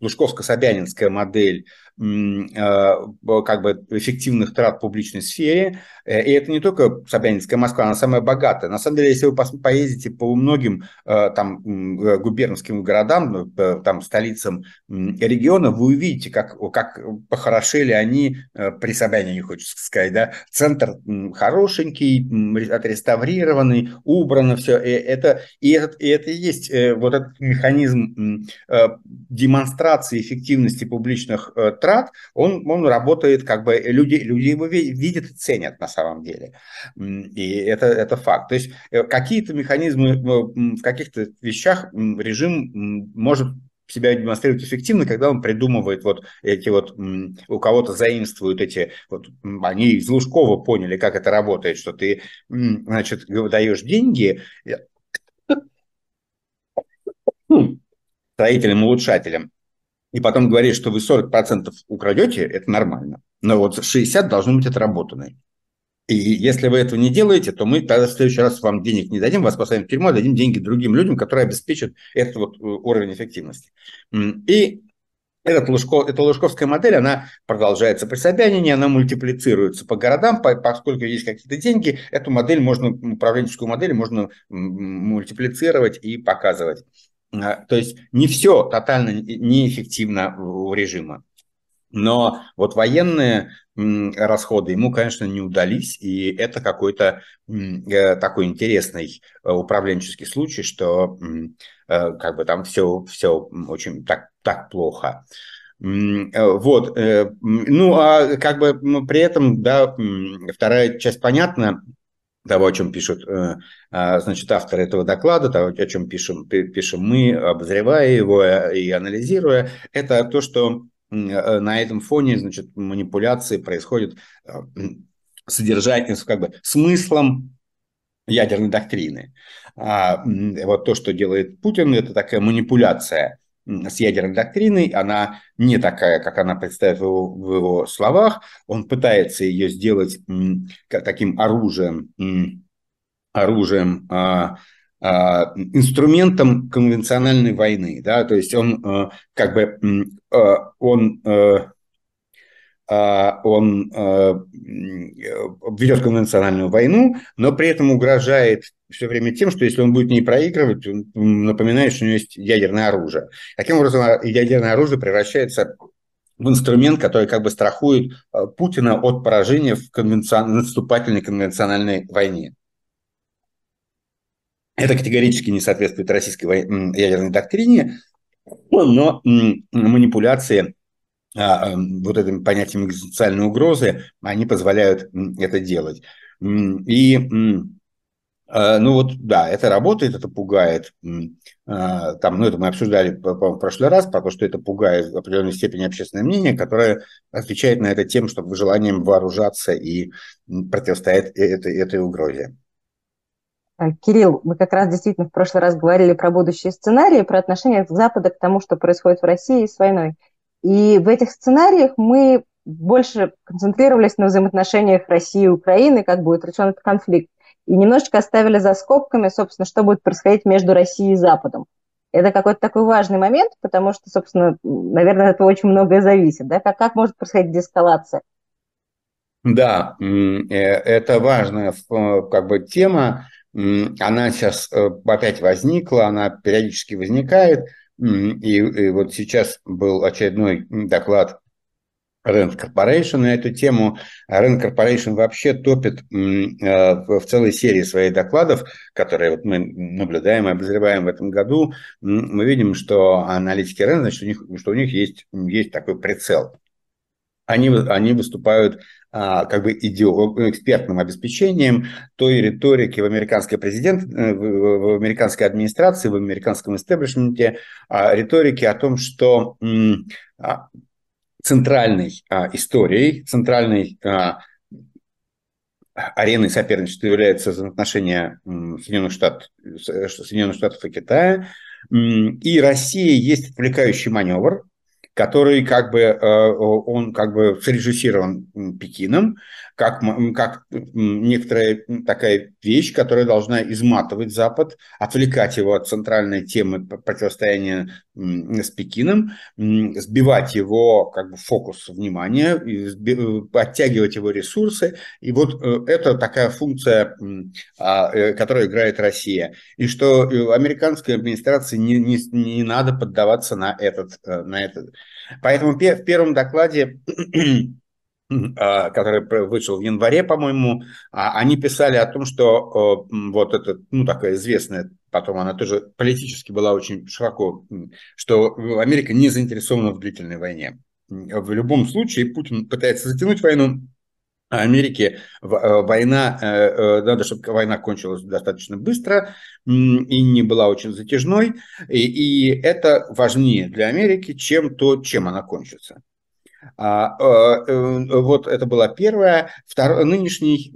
лужковско-собянинская модель как бы эффективных трат в публичной сфере. Э, и это не только Собянинская Москва, она самая богатая. На самом деле, если вы поездите по многим там губернским городам, там столицам региона, вы увидите, как, как похорошели они э, при Собянине, хочется сказать, да, центр хорошенький, отреставрированный, убрано все, и это, и этот, и это и есть э, вот этот механизм э, демонстрации эффективности публичных трат, он, он работает, как бы люди, люди его видят и ценят на самом деле, и это, это факт. То есть какие-то механизмы в каких-то вещах режим может себя демонстрирует эффективно, когда он придумывает вот эти вот, у кого-то заимствуют эти, вот они из Лужкова поняли, как это работает, что ты, значит, даешь деньги строителям, улучшателям, и потом говоришь, что вы 40% украдете, это нормально. Но вот 60% должны быть отработаны. И если вы этого не делаете, то мы тогда в следующий раз вам денег не дадим, вас посадим в тюрьму, а дадим деньги другим людям, которые обеспечат этот вот э, уровень эффективности. И этот Лужко, эта лужковская модель, она продолжается при Собянине, она мультиплицируется по городам, поскольку есть какие-то деньги, эту модель можно, управленческую модель можно мультиплицировать и показывать. А, то есть не все тотально неэффективно у режима. Но вот военные расходы ему, конечно, не удались, и это какой-то э, такой интересный э, управленческий случай, что э, как бы там все, все очень так, так плохо. Вот, ну, а как бы при этом, да, вторая часть понятна, того, о чем пишут, а, значит, авторы этого доклада, того, о чем пишем, пишем мы, обозревая его и анализируя, это то, что Э, на этом фоне, значит, манипуляции происходят э, содержанием, как бы смыслом ядерной доктрины. А вот то, что делает Путин, это такая манипуляция с ядерной доктриной, она не такая, как она представит в его, в его словах, он пытается ее сделать таким оружием, оружием а, а, инструментом конвенциональной войны, да, то есть он э, как бы э, он э, он ведет конвенциональную войну, но при этом угрожает все время тем, что если он будет не проигрывать, он напоминает, что у него есть ядерное оружие. Таким образом, ядерное оружие превращается в инструмент, который как бы страхует Путина от поражения в конвенцион... наступательной конвенциональной войне. Это категорически не соответствует российской ядерной доктрине, но манипуляции а, вот этим понятием экзистенциальной угрозы, они позволяют это делать. И а, ну вот, да, это работает, это пугает. А, там, ну, это мы обсуждали в прошлый раз, про то, что это пугает в определенной степени общественное мнение, которое отвечает на это тем, что желанием вооружаться и противостоять этой, этой угрозе. Э, Кирилл, мы как раз действительно в прошлый раз говорили про будущие сценарии, про отношение Запада к тому, что происходит в России с войной. И в этих сценариях мы больше концентрировались на взаимоотношениях России и Украины, как будет решен этот конфликт, и немножечко оставили за скобками, собственно, что будет происходить между Россией и Западом. Это какой-то такой важный момент, потому что, собственно, наверное, от этого очень многое зависит. Да? Как, как может происходить деэскалация? Да, э, это важная э, как бы, тема. Она сейчас э, опять возникла, она периодически возникает. И, и вот сейчас был очередной доклад Rand Corporation на эту тему. Rand Corporation вообще топит в целой серии своих докладов, которые вот мы наблюдаем и обозреваем в этом году. Мы видим, что аналитики Rand, значит, у них, что у них есть, есть такой прицел. Они, они выступают а, как бы экспертным обеспечением той риторики в американской президент, э, в американской администрации, в американском истеблишменте, а, риторики о том, что а, центральной историей, центральной ареной соперничества является взаимоотношения Соединенных Штатов, Соединенных Штатов и Китая. И Россия есть отвлекающий маневр, который как бы, э, он как бы срежиссирован Пекином, как, как некоторая такая вещь, которая должна изматывать Запад, отвлекать его от центральной темы противостояния с Пекином, сбивать его как бы фокус внимания, э, оттягивать его ресурсы. И вот э, это такая функция, а, которую играет Россия. И что американской администрации не, не, не надо поддаваться на этот, на этот Поэтому в первом докладе (clears throat) а, который вышел в январе, по-моему, а, они писали о том, что вот это, ну, такая известная, потом она тоже политически была очень широко, что Америка не заинтересована в длительной войне. В любом случае Путин пытается затянуть войну, Америке э, война, э, э, надо, чтобы война кончилась достаточно быстро и не была очень затяжной, и, и это важнее для Америки, чем то, чем она кончится. А, вот это была первая. Второй, нынешний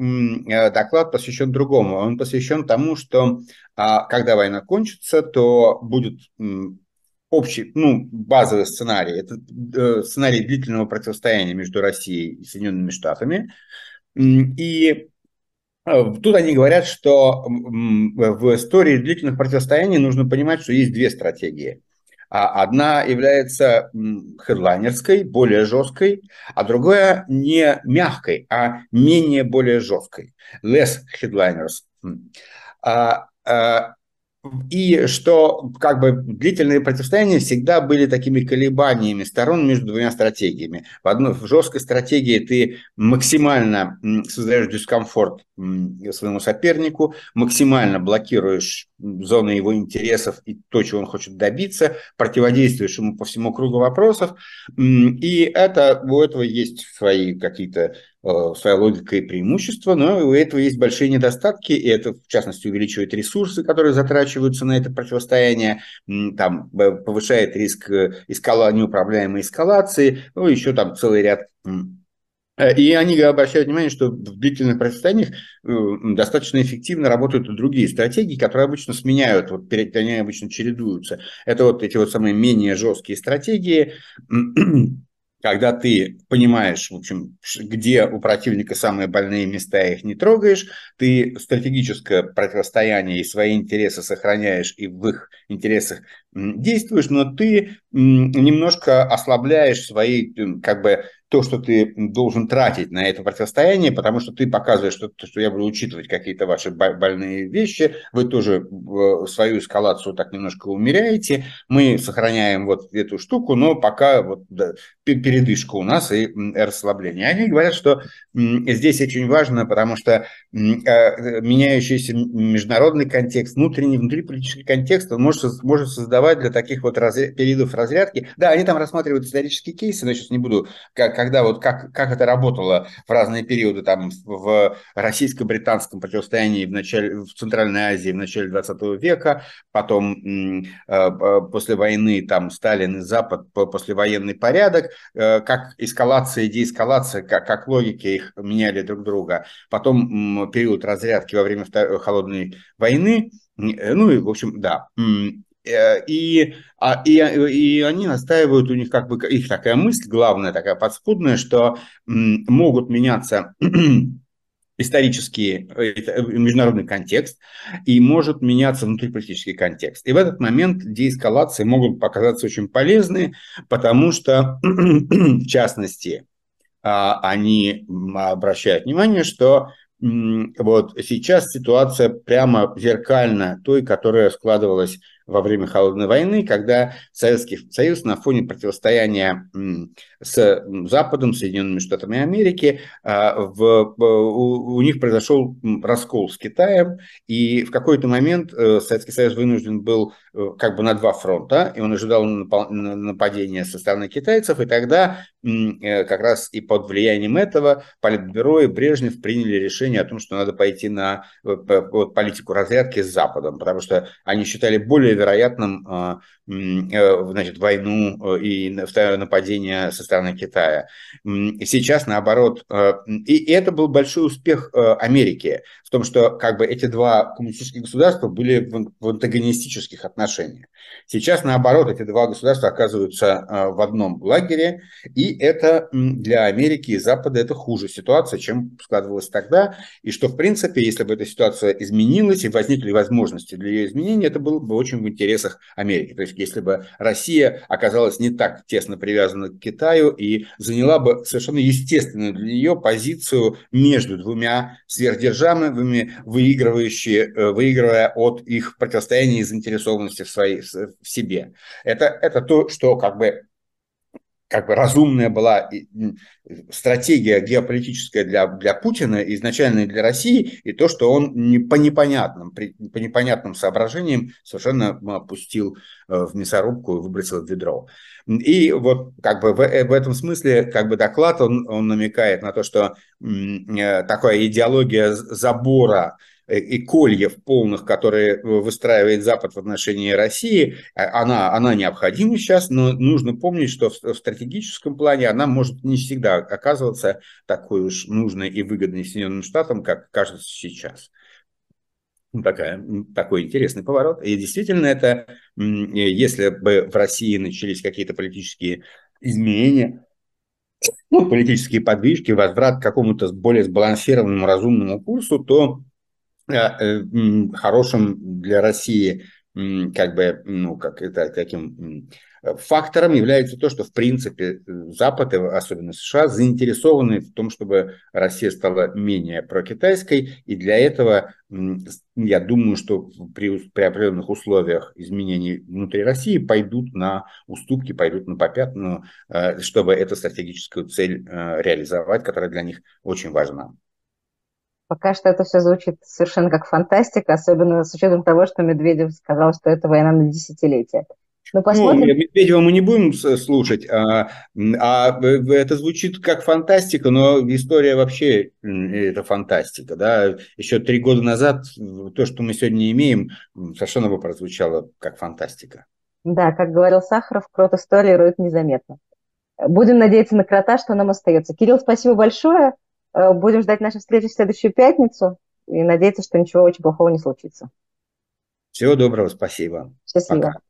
доклад посвящен другому. Он посвящен тому, что а, когда война кончится, то будет общий, ну, базовый сценарий. Это э, сценарий длительного противостояния между Россией и Соединенными Штатами. И э, Тут они говорят, что в истории длительных противостояний нужно понимать, что есть две стратегии. А одна является хедлайнерской, более жесткой, а другая не мягкой, а менее более жесткой. Less headliners. И что как бы длительные противостояния всегда были такими колебаниями сторон между двумя стратегиями. В одной в жесткой стратегии ты максимально создаешь дискомфорт своему сопернику, максимально блокируешь зоны его интересов и то, чего он хочет добиться, противодействуешь ему по всему кругу вопросов. И это, у этого есть свои какие-то Э, логика и преимущества, но у этого есть большие недостатки, и это, в частности, увеличивает ресурсы, которые затрачиваются на это противостояние, там, повышает риск э, эскала... неуправляемой эскалации, ну, еще там целый ряд э, и они обращают внимание, что в длительных противостояниях достаточно эффективно работают и другие стратегии, которые обычно сменяют, вот они обычно чередуются. Это вот эти вот самые менее жесткие стратегии, когда ты понимаешь, в общем, где у противника самые больные места, их не трогаешь, ты стратегическое противостояние и свои интересы сохраняешь и в их интересах действуешь, но ты немножко ослабляешь свои, как бы, то, что ты должен тратить на это противостояние, потому что ты показываешь, что, что я буду учитывать какие-то ваши больные вещи, вы тоже свою эскалацию так немножко умеряете, мы сохраняем вот эту штуку, но пока вот передышка у нас и расслабление. Они говорят, что здесь очень важно, потому что а, меняющийся международный контекст, внутренний, внутриполитический контекст, он может, может создавать для таких вот разря- периодов разрядки. Да, они там рассматривают исторические кейсы, но я сейчас не буду как когда вот как, как это работало в разные периоды, там в российско-британском противостоянии в, начале, в Центральной Азии в начале 20 века, потом э, после войны там Сталин и Запад, послевоенный порядок, э, как эскалация и деэскалация, как, как логики их меняли друг друга, потом период разрядки во время холодной войны, ну и, в общем, да, Э, и, а, и, и они настаивают, у них как бы их такая мысль, главная такая подспудная, что могут меняться (clears throat) исторический э, э, международный контекст и может меняться внутриполитический контекст. И в этот момент деэскалации могут показаться очень полезны, потому что, (clears throat) в частности, а, они обращают внимание, что вот сейчас ситуация прямо зеркально той, которая складывалась во время Холодной войны, когда Советский Союз на фоне противостояния с Западом, Соединенными Штатами Америки, а, в, у, у них произошел раскол с Китаем, и в какой-то момент э, Советский Союз вынужден был э, как бы на два фронта, и он ожидал нападения со стороны китайцев, и тогда как раз и под влиянием этого Политбюро и Брежнев приняли решение о том, что надо пойти на политику разрядки с Западом, потому что они считали более вероятным а, значит, войну и нападение со стороны Китая. Сейчас, наоборот, э, и это был большой успех э, Америки том, что как бы эти два коммунистических государства были в антагонистических отношениях. Сейчас, наоборот, эти два государства оказываются э, в одном лагере, и это для Америки и Запада это хуже ситуация, чем складывалась тогда, и что, в принципе, если бы эта ситуация изменилась и возникли возможности для ее изменения, это было бы очень в интересах Америки. То есть, если бы Россия оказалась не так тесно привязана к Китаю и заняла бы совершенно естественную для нее позицию между двумя сверхдержавами, выигрывающие, э, выигрывая от их противостояния и заинтересованности в, своей, в себе. Это, это то, что как бы как бы разумная была стратегия геополитическая для, для Путина, изначально для России, и то, что он не, по, непонятным, по непонятным соображениям совершенно опустил э, в мясорубку и выбросил в ведро. И вот как бы в, э, в этом смысле как бы доклад, он, он намекает на то, что э, такая идеология забора Э, и кольев полных, которые выстраивает Запад в отношении России, она, она необходима сейчас, но нужно помнить, что в стратегическом плане она может не всегда оказываться такой уж нужной и выгодной Соединенным Штатам, как кажется сейчас. Такая, такой интересный поворот. И действительно, это, если бы в России начались какие-то политические изменения, ну, политические подвижки, возврат к какому-то более сбалансированному, разумному курсу, то Э, э, хорошим для России как бы, ну, как это, таким фактором является то, что, в принципе, Запад, особенно США, заинтересованы в том, чтобы Россия стала менее прокитайской, и для этого, я думаю, что при, при определенных условиях изменений внутри России пойдут на уступки, пойдут на попятную, э, чтобы эту стратегическую цель реализовать, которая для них очень важна. Пока что это все звучит совершенно как фантастика, особенно с учетом того, что Медведев сказал, что это война на десятилетие. Но ну, посмотрим. Ну, Медведева мы не будем слушать, а, а это звучит как фантастика, но история вообще это фантастика. Да? Еще три года назад то, что мы сегодня имеем, совершенно бы прозвучало как фантастика. Да, как говорил Сахаров, крот истории роет незаметно. Будем надеяться на крота, что нам остается. Кирилл, спасибо большое. Э, будем ждать нашей встречи в следующую пятницу и надеяться, что ничего очень плохого не случится. Всего доброго, спасибо. Счастливо. Пока.